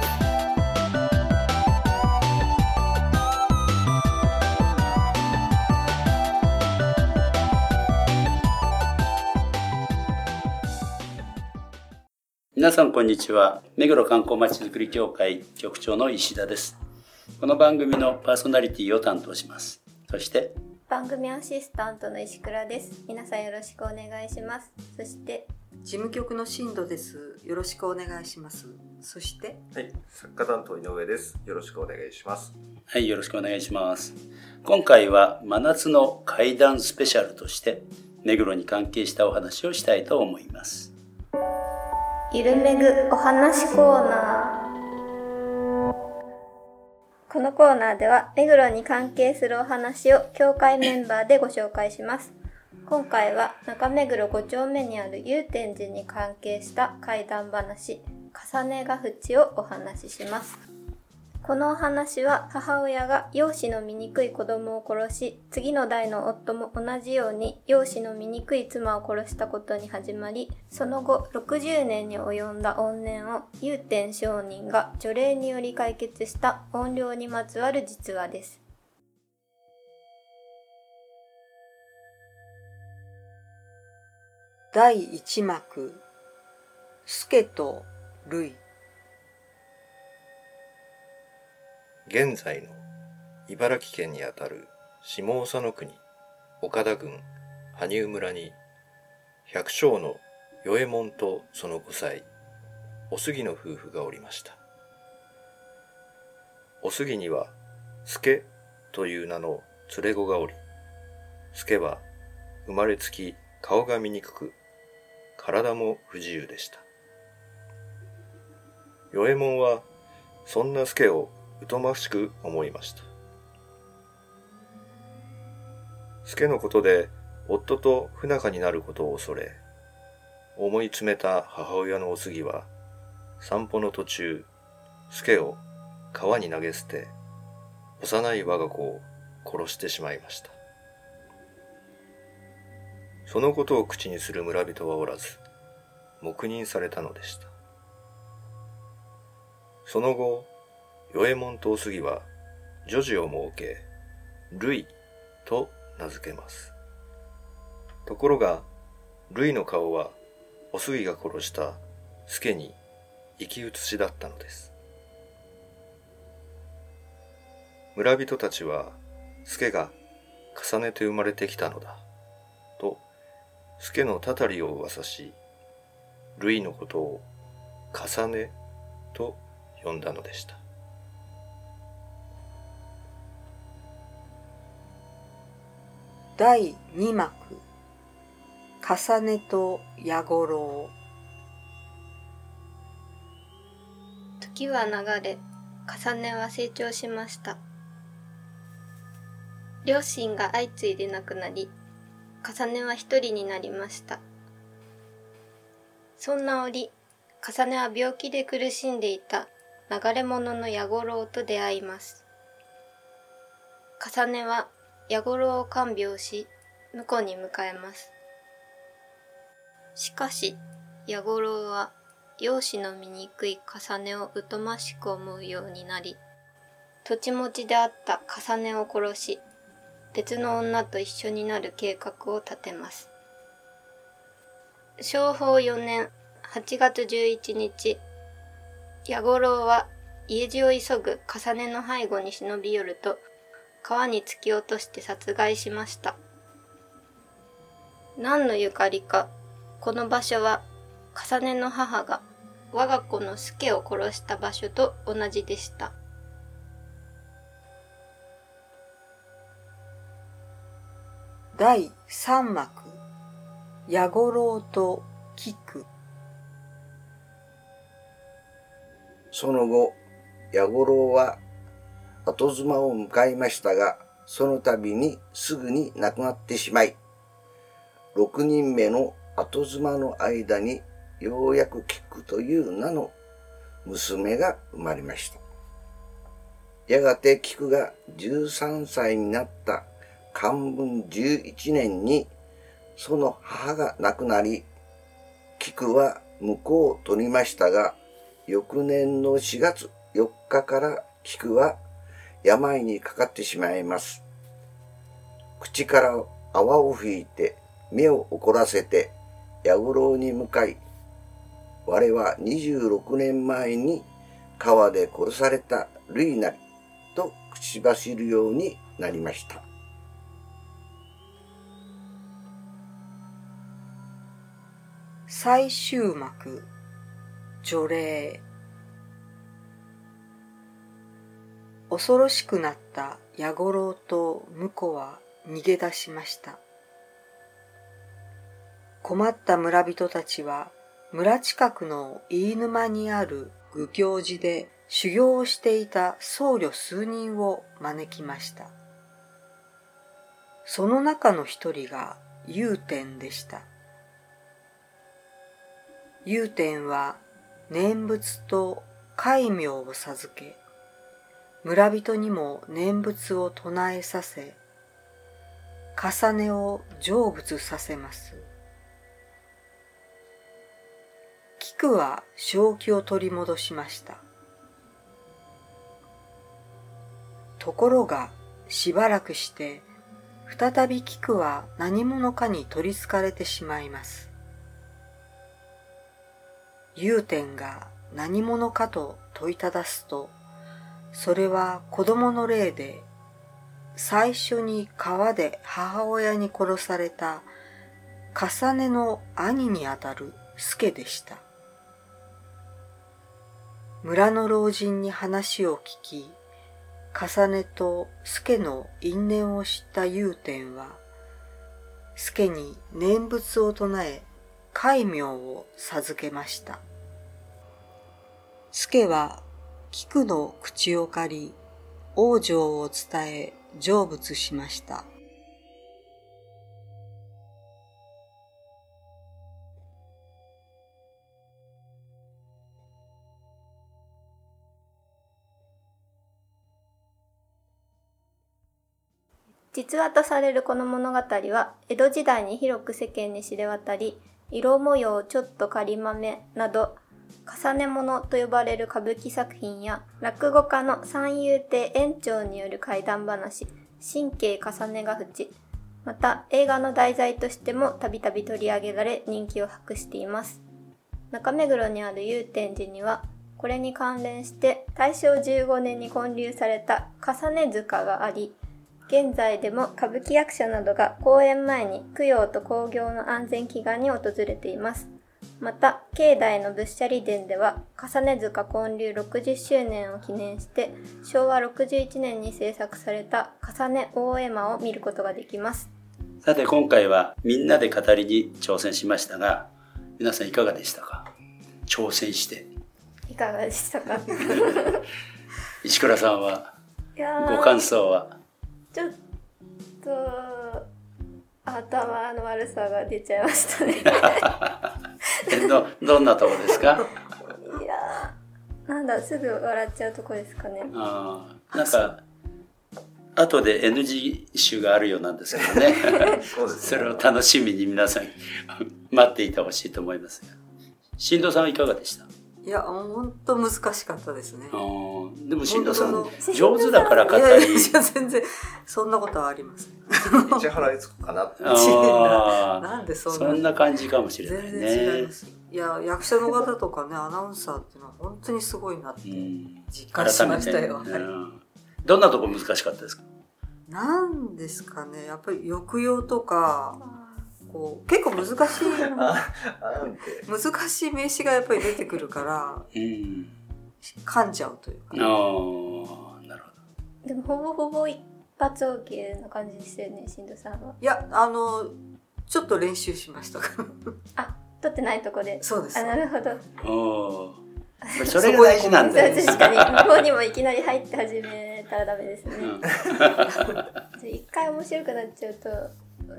す。皆さんこんにちは目黒観光まちづくり協会局長の石田ですこの番組のパーソナリティを担当しますそして番組アシスタントの石倉です皆さんよろしくお願いしますそして事務局の進藤です。よろしくお願いします。そして、はい、作家担当井上です。よろしくお願いします。はいよろしくお願いします今回は真夏の怪談スペシャルとして目黒に関係したお話をしたいと思いますゆるめぐお話コーナー。このコーナーでは目黒に関係するお話を協会メンバーでご紹介します。今回は中目黒5丁目にある祐天寺に関係した怪談話重ねが淵をお話しします。このお話は母親が容姿の醜い子供を殺し、次の代の夫も同じように容姿の醜い妻を殺したことに始まり、その後60年に及んだ怨念を祐天上人が除霊により解決した怨霊にまつわる実話です。第一幕、助と類。現在の茨城県にあたる下総の国岡田郡羽生村に百姓の与右衛門とその5歳お杉の夫婦がおりました。お杉には助という名の連れ子がおり助は生まれつき顔が見にくく体も不自由でした。与右衛門はそんな助を疎ましく思いました。助のことで夫と不仲になることを恐れ、思い詰めた母親のお杉は散歩の途中、助を川に投げ捨て、幼い我が子を殺してしまいました。そのことを口にする村人はおらず、黙認されたのでした。その後、与右衛門とお杉は女児を設け、類と名付けます。ところが、類の顔はお杉が殺した助に生き写しだったのです。村人たちは、助が重ねて生まれてきたのだ、と、助のたたりを噂し、類のことを重ねと呼んだのでした。第二幕、重ねと矢五郎。時は流れ、重ねは成長しました。両親が相次いで亡くなり、重ねは一人になりました。そんな折、重ねは病気で苦しんでいた流れ者の矢五郎と出会います。重ねは矢五郎を看病し、婿に迎えます。しかし、矢五郎は容姿の醜い重ねを疎ましく思うようになり、土地持ちであった重ねを殺し、別の女と一緒になる計画を立てます。昭法4年8月11日、矢五郎は家路を急ぐ重ねの背後に忍び寄ると、川に突き落として殺害しました。何のゆかりか、この場所は、重ねの母が我が子の助を殺した場所と同じでした。第三幕、矢五郎と菊。その後、矢五郎は後妻を迎えましたが、その度にすぐに亡くなってしまい、六人目の後妻の間にようやく菊という名の娘が生まれました。やがて菊が13歳になった漢文11年にその母が亡くなり、菊は婿を取りましたが、翌年の4月4日から菊は病にかかってしまいます。口から泡を吹いて目を怒らせて矢五郎に向かい、我は26年前に川で殺された類なりと口走るようになりました。最終幕除霊恐ろしくなった矢五郎と婿は逃げ出しました。困った村人たちは村近くの飯沼にある愚行寺で修行をしていた僧侶数人を招きました。その中の一人が祐天でした。祐天は念仏と戒名を授け、村人にも念仏を唱えさせ、重ねを成仏させます。菊は正気を取り戻しました。ところがしばらくして再び菊は何者かに取りつかれてしまいます。祐天が何者かと問いただすと、それは子供の霊で、最初に川で母親に殺された重ねの兄にあたる助でした。村の老人に話を聞き、重ねと助の因縁を知った祐天は、助に念仏を唱え、戒名を授けました。助は菊の口を借り、往生を伝え成仏しました。実話とされるこの物語は江戸時代に広く世間に知れ渡り色模様ちょっと仮豆など重ね物と呼ばれる歌舞伎作品や落語家の三遊亭園長による怪談話神経重ねが淵また映画の題材としてもたびたび取り上げられ人気を博しています中目黒にある祐天寺にはこれに関連して大正15年に建立された重ね塚があり現在でも歌舞伎役者などが公演前に供養と興行の安全祈願に訪れています。また、境内の仏舎利殿では、重ね塚建立60周年を記念して、昭和61年に制作された重ね大絵馬を見ることができます。さて今回はみんなで語りに挑戦しましたが、皆さんいかがでしたか？挑戦して。いかがでしたか？石倉さんはご感想は？ちょっと、頭の悪さが出ちゃいましたね。えど どんなとこですか？いやーなんだ、すぐ笑っちゃうとこですかね。あーなんか後で NG 集があるようなんですけどね。そうですそれを楽しみに皆さん待っていてほしいと思いますが。新藤さんはいかがでした？いや、本当難しかったですね。でも新藤さん本上手だから語い。やいりや、全然、そんなことはありません。市原悦子かななんでそんなそんな感じかもしれない全然違いねます。いや、役者の方とかね、アナウンサーっていうのは本当にすごいなってうん。実感しましたよ。どんなとこ難しかったですか？なんですかね、やっぱり抑揚とか、こう、結構難しい。難しい名詞がやっぱり出てくるから、うん噛んじゃうというか。ああなるほでも、ほぼほぼ一発 OK な感じでしたよね、しんどさんは。いや、あの、ちょっと練習しましたから。あ、撮ってないとこで。そうですあ、。なるほど。どおー それが大事なんだよね確かに、向こうにもいきなり入って始めたらダメですね。うん じゃあ一回面白くなっちゃうと、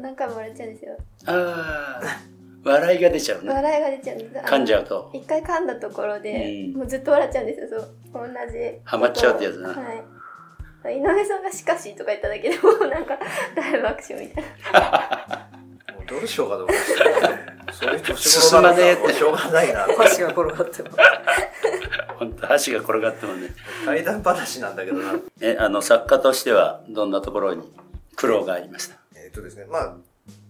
何回も笑っちゃうんですよ。ああ笑いが出ちゃうね。笑いが出ちゃう噛んじゃうと。一回噛んだところで、うんもうずっと笑っちゃうんですよそう同じハマっちゃうってやつなはい井上さんが「しかし」とか言っただけでもなんか大爆笑みたいなもうどうしようかと思いましたね。そういう年 進頃なまねえってしょうがないな。箸が転がってます。本当箸が転がってもね。怪談話なんだけどな。え、あの、作家としてはどんなところに苦労がありました？えっ、とですね、まあ、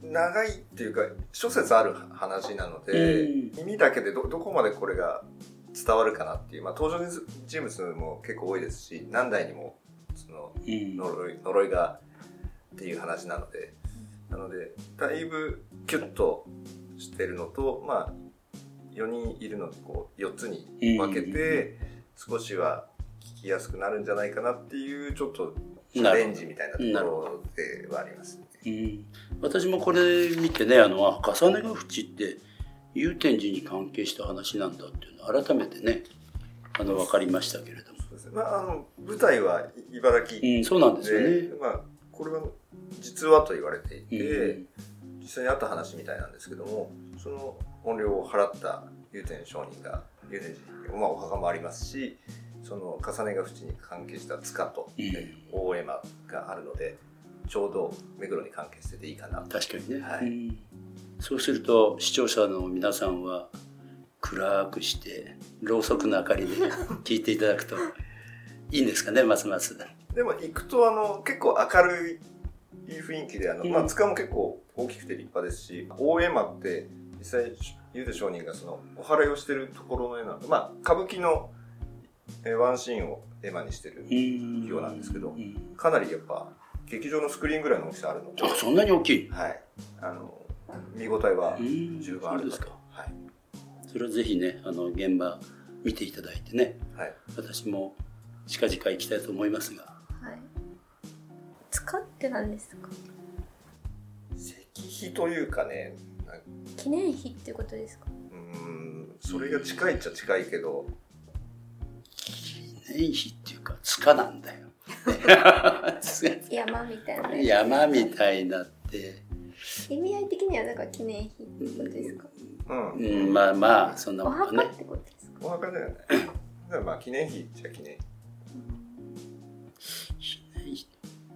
長いっていうか、諸説ある話なので、うん耳だけでど、どこまでこれが伝わるかなっていう、まあ、登場人物も結構多いですし、何代にも、その、うん。呪い、呪いが、っていう話なので、なので、だいぶキュッとしてるのと、まあ、4人いるので、こう、4つに分けて、少しは聞きやすくなるんじゃないかなっていう、ちょっと、チャレンジみたいなところではあります。うん、私もこれ見てね、あの、あ重ねが淵って、祐天寺に関係した話なんだっていうのを改めてね、あの、分かりましたけれども。まあ、あの、舞台は茨城で、うん、そうなんですよね。まあ、これは実話と言われていて、うん実際にあった話みたいなんですけども、その音量を払った祐天上人が、祐天寺に、まあ、お墓もありますし、その重ねが淵に関係した塚とうん大絵馬があるので、ちょうど目黒に関係してていいかな。と。確かにね、はい。うんそうすると視聴者の皆さんは暗くしてろうそくの明かりで聞いていただくといいんですかねますます。でも行くとあの結構明るい雰囲気であの、うん。まあ、塚も結構大きくて立派ですし大絵馬って実際ゆで上人がそのお祓いをしてるところの絵なので、まあ、歌舞伎のえーワンシーンを絵馬にしてるうん。ようなんですけどうん。かなりやっぱ劇場のスクリーンぐらいの大きさあるので、あそんなに大きい？はい、あの見応えはうん。十分あるそうですか。はい。それはぜひねあの現場見ていただいてね。はい、私も近々行きたいと思いますが。はい。使って何ですか？石碑というかねなん記念碑っていうことですか？うーんそれが近いっちゃ近いけど。年碑っていうか塚なんだよ 山みたいな。ね山みたいなって。意味合い的にはなんか記念碑ってことですか？うん。うんまあまあそんなおもんかね墓ってことですか？お墓だよね。まあ記念碑じゃ記念い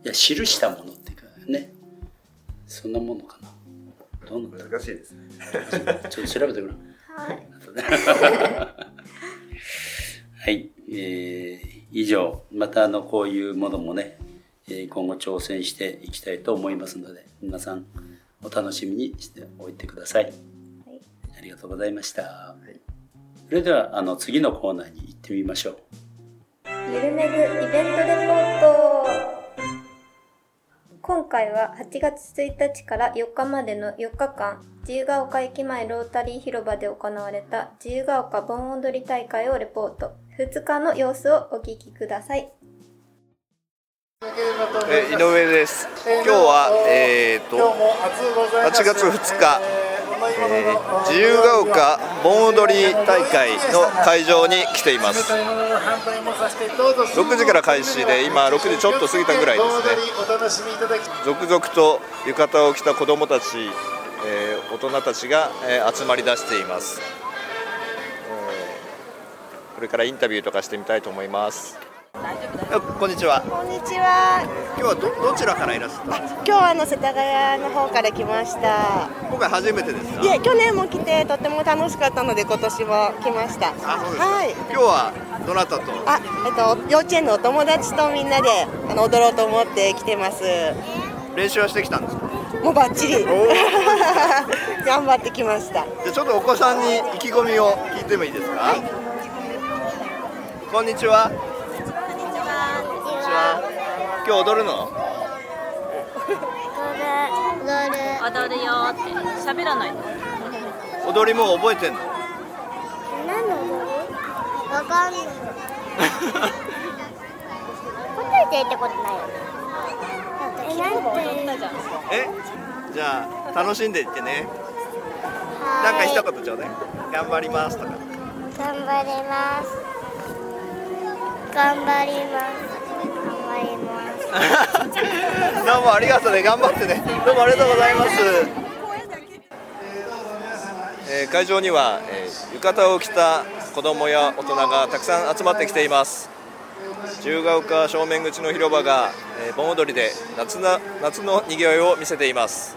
や記したものっていうかね。そんなものかな。どんな難しいですね。ちょっと調べてごらん。はい。はい、えー以上またあのこういうものもね、えー今後挑戦していきたいと思いますので皆さんお楽しみにしておいてください、ありがとうございました、それではあの次のコーナーに行ってみましょう。ゆるめぐイベントレポート今回は8月1日から4日までの4日間自由が丘駅前ロータリー広場で行われた自由が丘盆踊り大会をレポート2日の様子をお聞きくださいえ井上です。今日は、えー、と8月2日、えー自由が丘盆踊り大会の会場に来ています。6時から開始で今6時ちょっと過ぎたぐらいですね。続々と浴衣を着た子どもたち、えー大人たちが、え集まり出しています、これからインタビューとかしてみたいと思います。あこんにちは。こんにちは。今日はどどちらからいらっしゃった？んですか。今日はあの世田谷の方から来ました。今回初めてですか？いえ、去年も来てとても楽しかったので今年も来ました。あ、そうですか。はい。今日はどなたと？あ、えっと幼稚園のお友達とみんなであの踊ろうと思って来てます。練習はしてきたんですか？もうバッチリ。頑張ってきました。じゃあちょっとお子さんに意気込みを聞いてもいいですか？は。こんにちは。今日踊るの？踊るよって喋らないの？踊りもう覚えてんの？何の踊り？わかんない 答えてってことないよねえ、なんて？え。じゃあ楽しんでいってね。なんか一言ちょうだい。頑張りますとか。頑張ります頑張ります頑張りますどうもありがとうね。頑張ってね。どうもありがとうございます。えー会場には、えー浴衣を着た子供や大人がたくさん集まってきています自由が丘正面口の広場が、えー盆踊りで夏な夏のにぎわいを見せています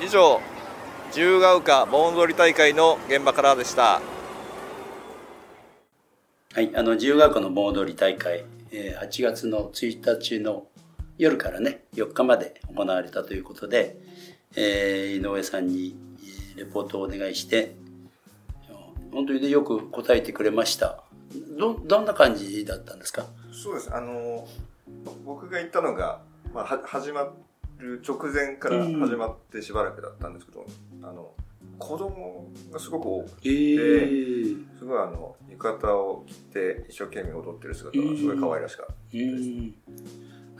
以上自由が丘盆踊り大会の現場からでしたはい、あの自由が丘の盆踊り大会、えー8月の1日の夜からね4日まで行われたということで、えー井上さんにえーレポートをお願いして本当にねよく答えてくれました。どどんな感じだったんですか？そうです。あの僕が行ったのが、まあ、は始まる直前から始まってしばらくだったんですけど、あの子供がすごく多くて、えー。すごいあの浴衣を着て一生懸命踊ってる姿がすごい可愛らしかったうん。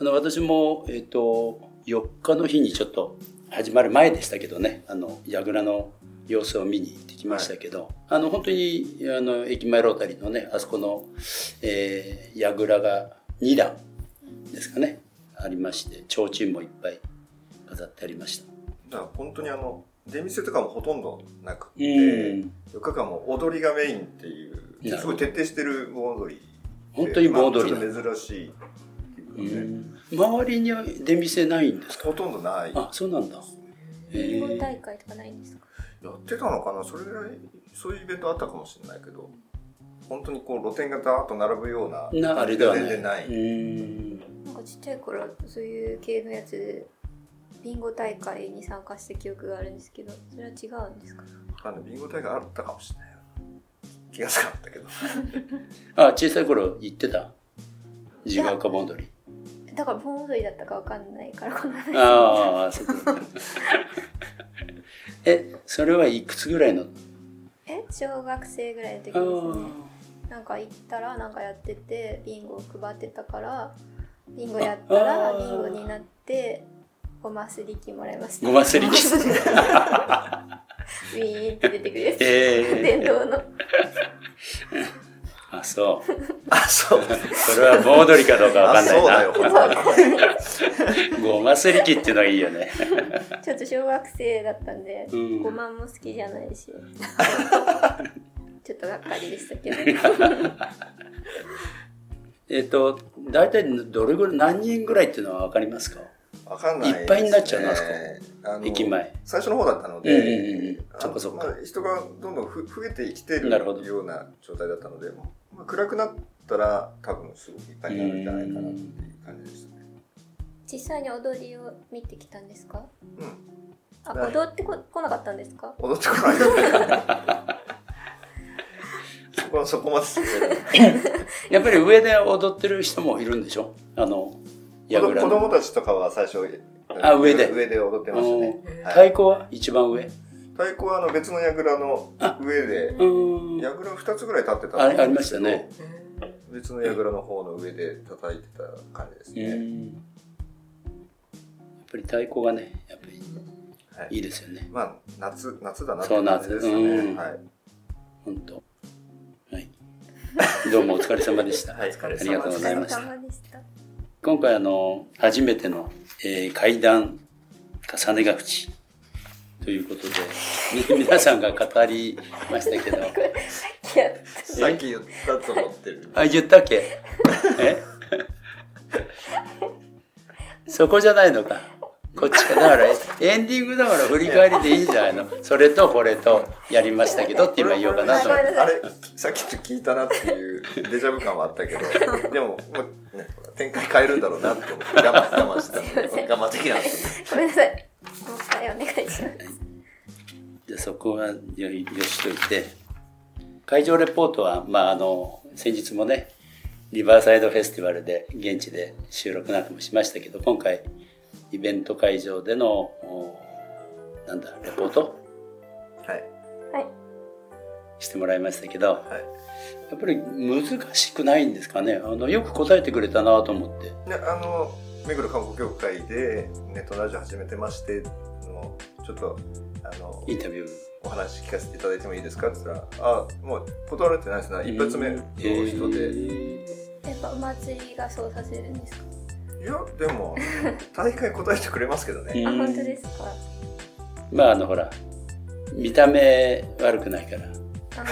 あの私も、えっと4日の日にちょっと始まる前でしたけどねあの櫓の様子を見に行ってきましたけど、あの本当にあの駅前ロータリーのねあそこの、えー、櫓が2段ですかねありまして提灯もいっぱい飾ってありました。だから本当にあの出店とかもほとんどなくて、うん。4日間も踊りがメインっていうすごい徹底してる盆踊りで本当に盆踊りまあなちょっと珍しいっていうことで、周りには出店ないんですか？ほとんどない。あそうなんだ。ビンゴ大会とかないんですか？やってたのかな？それぐらいそういうイベントあったかもしれないけど本当にこう露店がダーッと並ぶようななあれで。全然ない、うん。なんかちっちゃい頃そういう系のやつでビンゴ大会に参加した記憶があるんですけどそれは違うんですか？あのビンゴ大会あったかもしれない気がつかなかったけど。あ小さい頃行ってた？自由が丘盆踊り。だから盆踊りだったかわかんないからこの話。ああ、そうか。え、それはいくつぐらいの？え小学生ぐらいの時ですあねなんか行ったらなんかやっててビンゴを配ってたからビンゴやったらビンゴになってごますり機もらいました。ごますり機ウィーンって出てくるやつ、えー。電動の。あ、そう。あそう。それは盆踊りかどうかわかんないな。あそうだよ。ごますり機っていうのがいいよね。ちょっと小学生だったんで、うん。ごまも好きじゃないし。ちょっとがっかりでしたけど。えっと、大体どれぐらい、何人ぐらいっていうのはわかりますか？わかんないね、いっぱいになっちゃうなあそこ駅前。最初の方だったのうんで、うんうんうん。そっかそっか。まあ人がどんどんふ増えてきてるような状態だったので、まあ、暗くなったら多分すごくいっぱいになるんじゃないかなっていう感じですね。実際に踊りを見てきたんですか？うん。あはい踊ってこ来なかったんですか？踊ってこない。そこはそこまで やっぱり上で踊ってる人もいるんでしょ？あの、子供櫓の。子供たちとかは最初あ上で上で踊ってましたね。太鼓は一番上？太鼓はあの別の櫓の上でうん。櫓2つぐらい立ってたあれありましたね。別の櫓の方の上で叩いてた感じですね。うん。やっぱり太鼓がね、やっぱりはいいいですよね。まあ夏夏だなってそう感じですね。夏うんはい。本当。はい。どうもお疲れ様でした。はいお疲れ様でしたありがとうございました。今回あの初めての、えー階段重ねが縁ということでみ皆さんが語りましたけど。さっき言ったと思ってる。あ言ったっけ？え？そこじゃないのかこっちかだからエンディングだから振り返りでいいんじゃないの？それとこれとやりましたけどって今言おうかなと。思ってあれさっき聞いたなっていうデジャブ感はあったけど、でももうね展開変えるんだろうなって思って我慢我慢してたので我慢できなかった。ごめんなさい。もう一回お願いします。でそこはよよしといて。会場レポートは、まあ、あの先日もねリバーサイドフェスティバルで現地で収録なんかもしましたけど今回イベント会場でのおなんだレポート？はい。はい。してもらいましたけど、はい。やっぱり難しくないんですかね？あのよく答えてくれたなと思って。であの目黒観光協会でネットラジオ始めてましてのちょっとあのインタビュー。お話聞かせていただいてもいいですかって言ったらあもう断られてないですね。一発目の人で、やっぱお祭りがそうさせるんですか？いやでも大会答えてくれますけどね、あ本当ですか？まああのほら見た目悪くないから。あ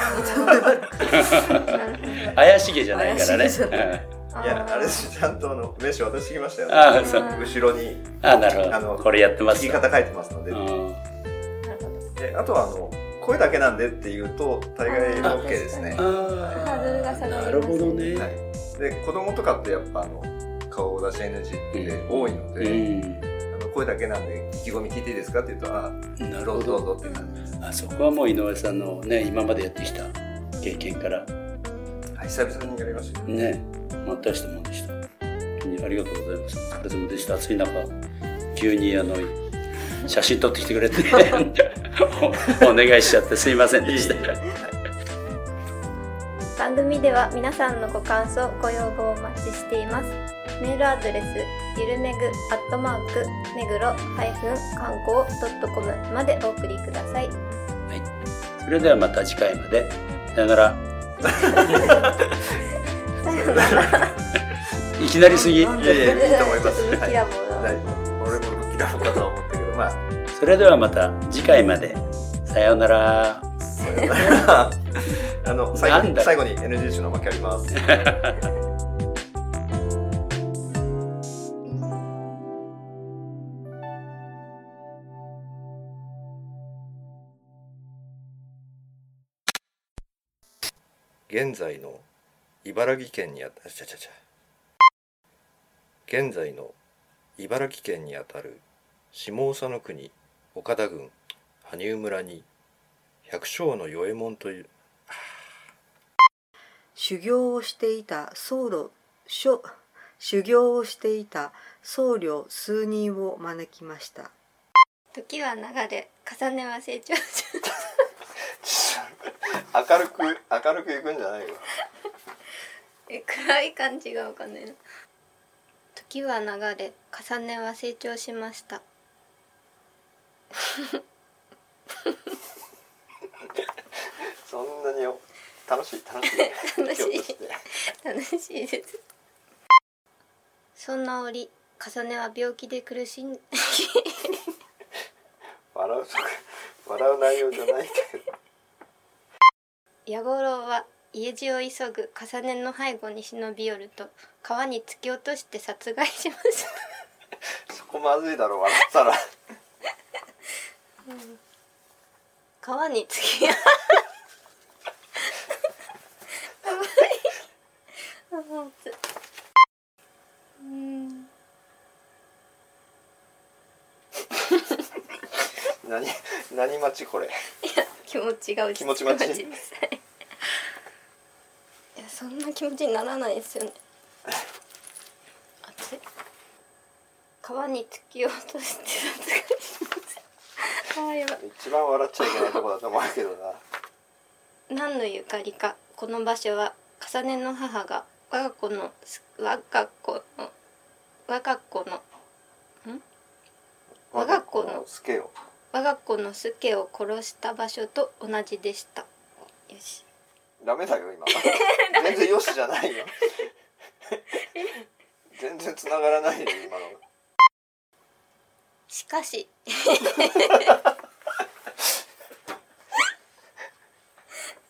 怪しげじゃないからね。怪しげじゃない。やあれですちゃんとあの名刺渡してきましたよ。ああそう。後ろに。あなるほあのどこれやってます聞き方書いてますので。うん。なるほど。であとはあの声だけなんでっていうと大概 OK ですね。あハードルが下がりますーなるほどね、はい、で子供とかってやっぱあの顔出し NG って多いので、うん。あの声だけなんで意気込み聞いていいですかって言うとあなるほど。どうどぞって感じです、あそこはもう井上さんのね今までやってきた経験から。はい、久々にやりましたね。またしたもんでした。本当にありがとうございます。お疲れ様でした。暑い中急にあの写真撮ってきてくれて。お お願いしちゃってすいませんでした。番組では皆さんのご感想ご要望をお待ちしていますメールアドレスゆるめぐアットマーク目黒ハイフン観光ドットコムまでお送りください。それではまた次回まで。さよなら。さよなら。いきなりすぎ。いやいや。いいと思い。ますちょっとぶっきらぼう。だはい、俺もぶっきらぼうかとは思ったけどまあ。それではまた次回まで。さようなら。さよなら。あの最後に最後に NG 種の負けあります 現在の茨城県にあたちゃちゃちゃ現在の茨城県にあたる下総の国岡田郡羽生村に百姓の与右衛門という修行をしていた僧侶諸修行をしていた僧侶数人を招きました。時は流れ重ねは成長し明るく明るくいくんじゃないよ。え暗い感じがわかんないな。時は流れ重ねは成長しました。そんなによ楽しい楽しい楽しい。楽しいです。そんな折重ねは病気で苦しん 笑うとか笑う内容じゃないんだけど矢五郎は家路を急ぐ重ねの背後に忍び寄ると川に突き落として殺害しました そこまずいだろ笑ったら。川に突きうん。何何待ちこれ。気持ちが落ち気持ち待ちそんな気持ちにならないですよね。熱い。川に突き落として殺害しますあーやばい一番笑っちゃいけないとこだと思うけどな。何のゆかりかこの場所は重ねの母が我が子の我が子の我が子の我が子の助を。我が子の助を殺した場所と同じでした。よしダメだよ今。全然よしじゃないよ。全然繋がらないよ今の。しかし。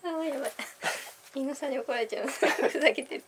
あーやばい。犬さんに怒られちゃう。ふざけてる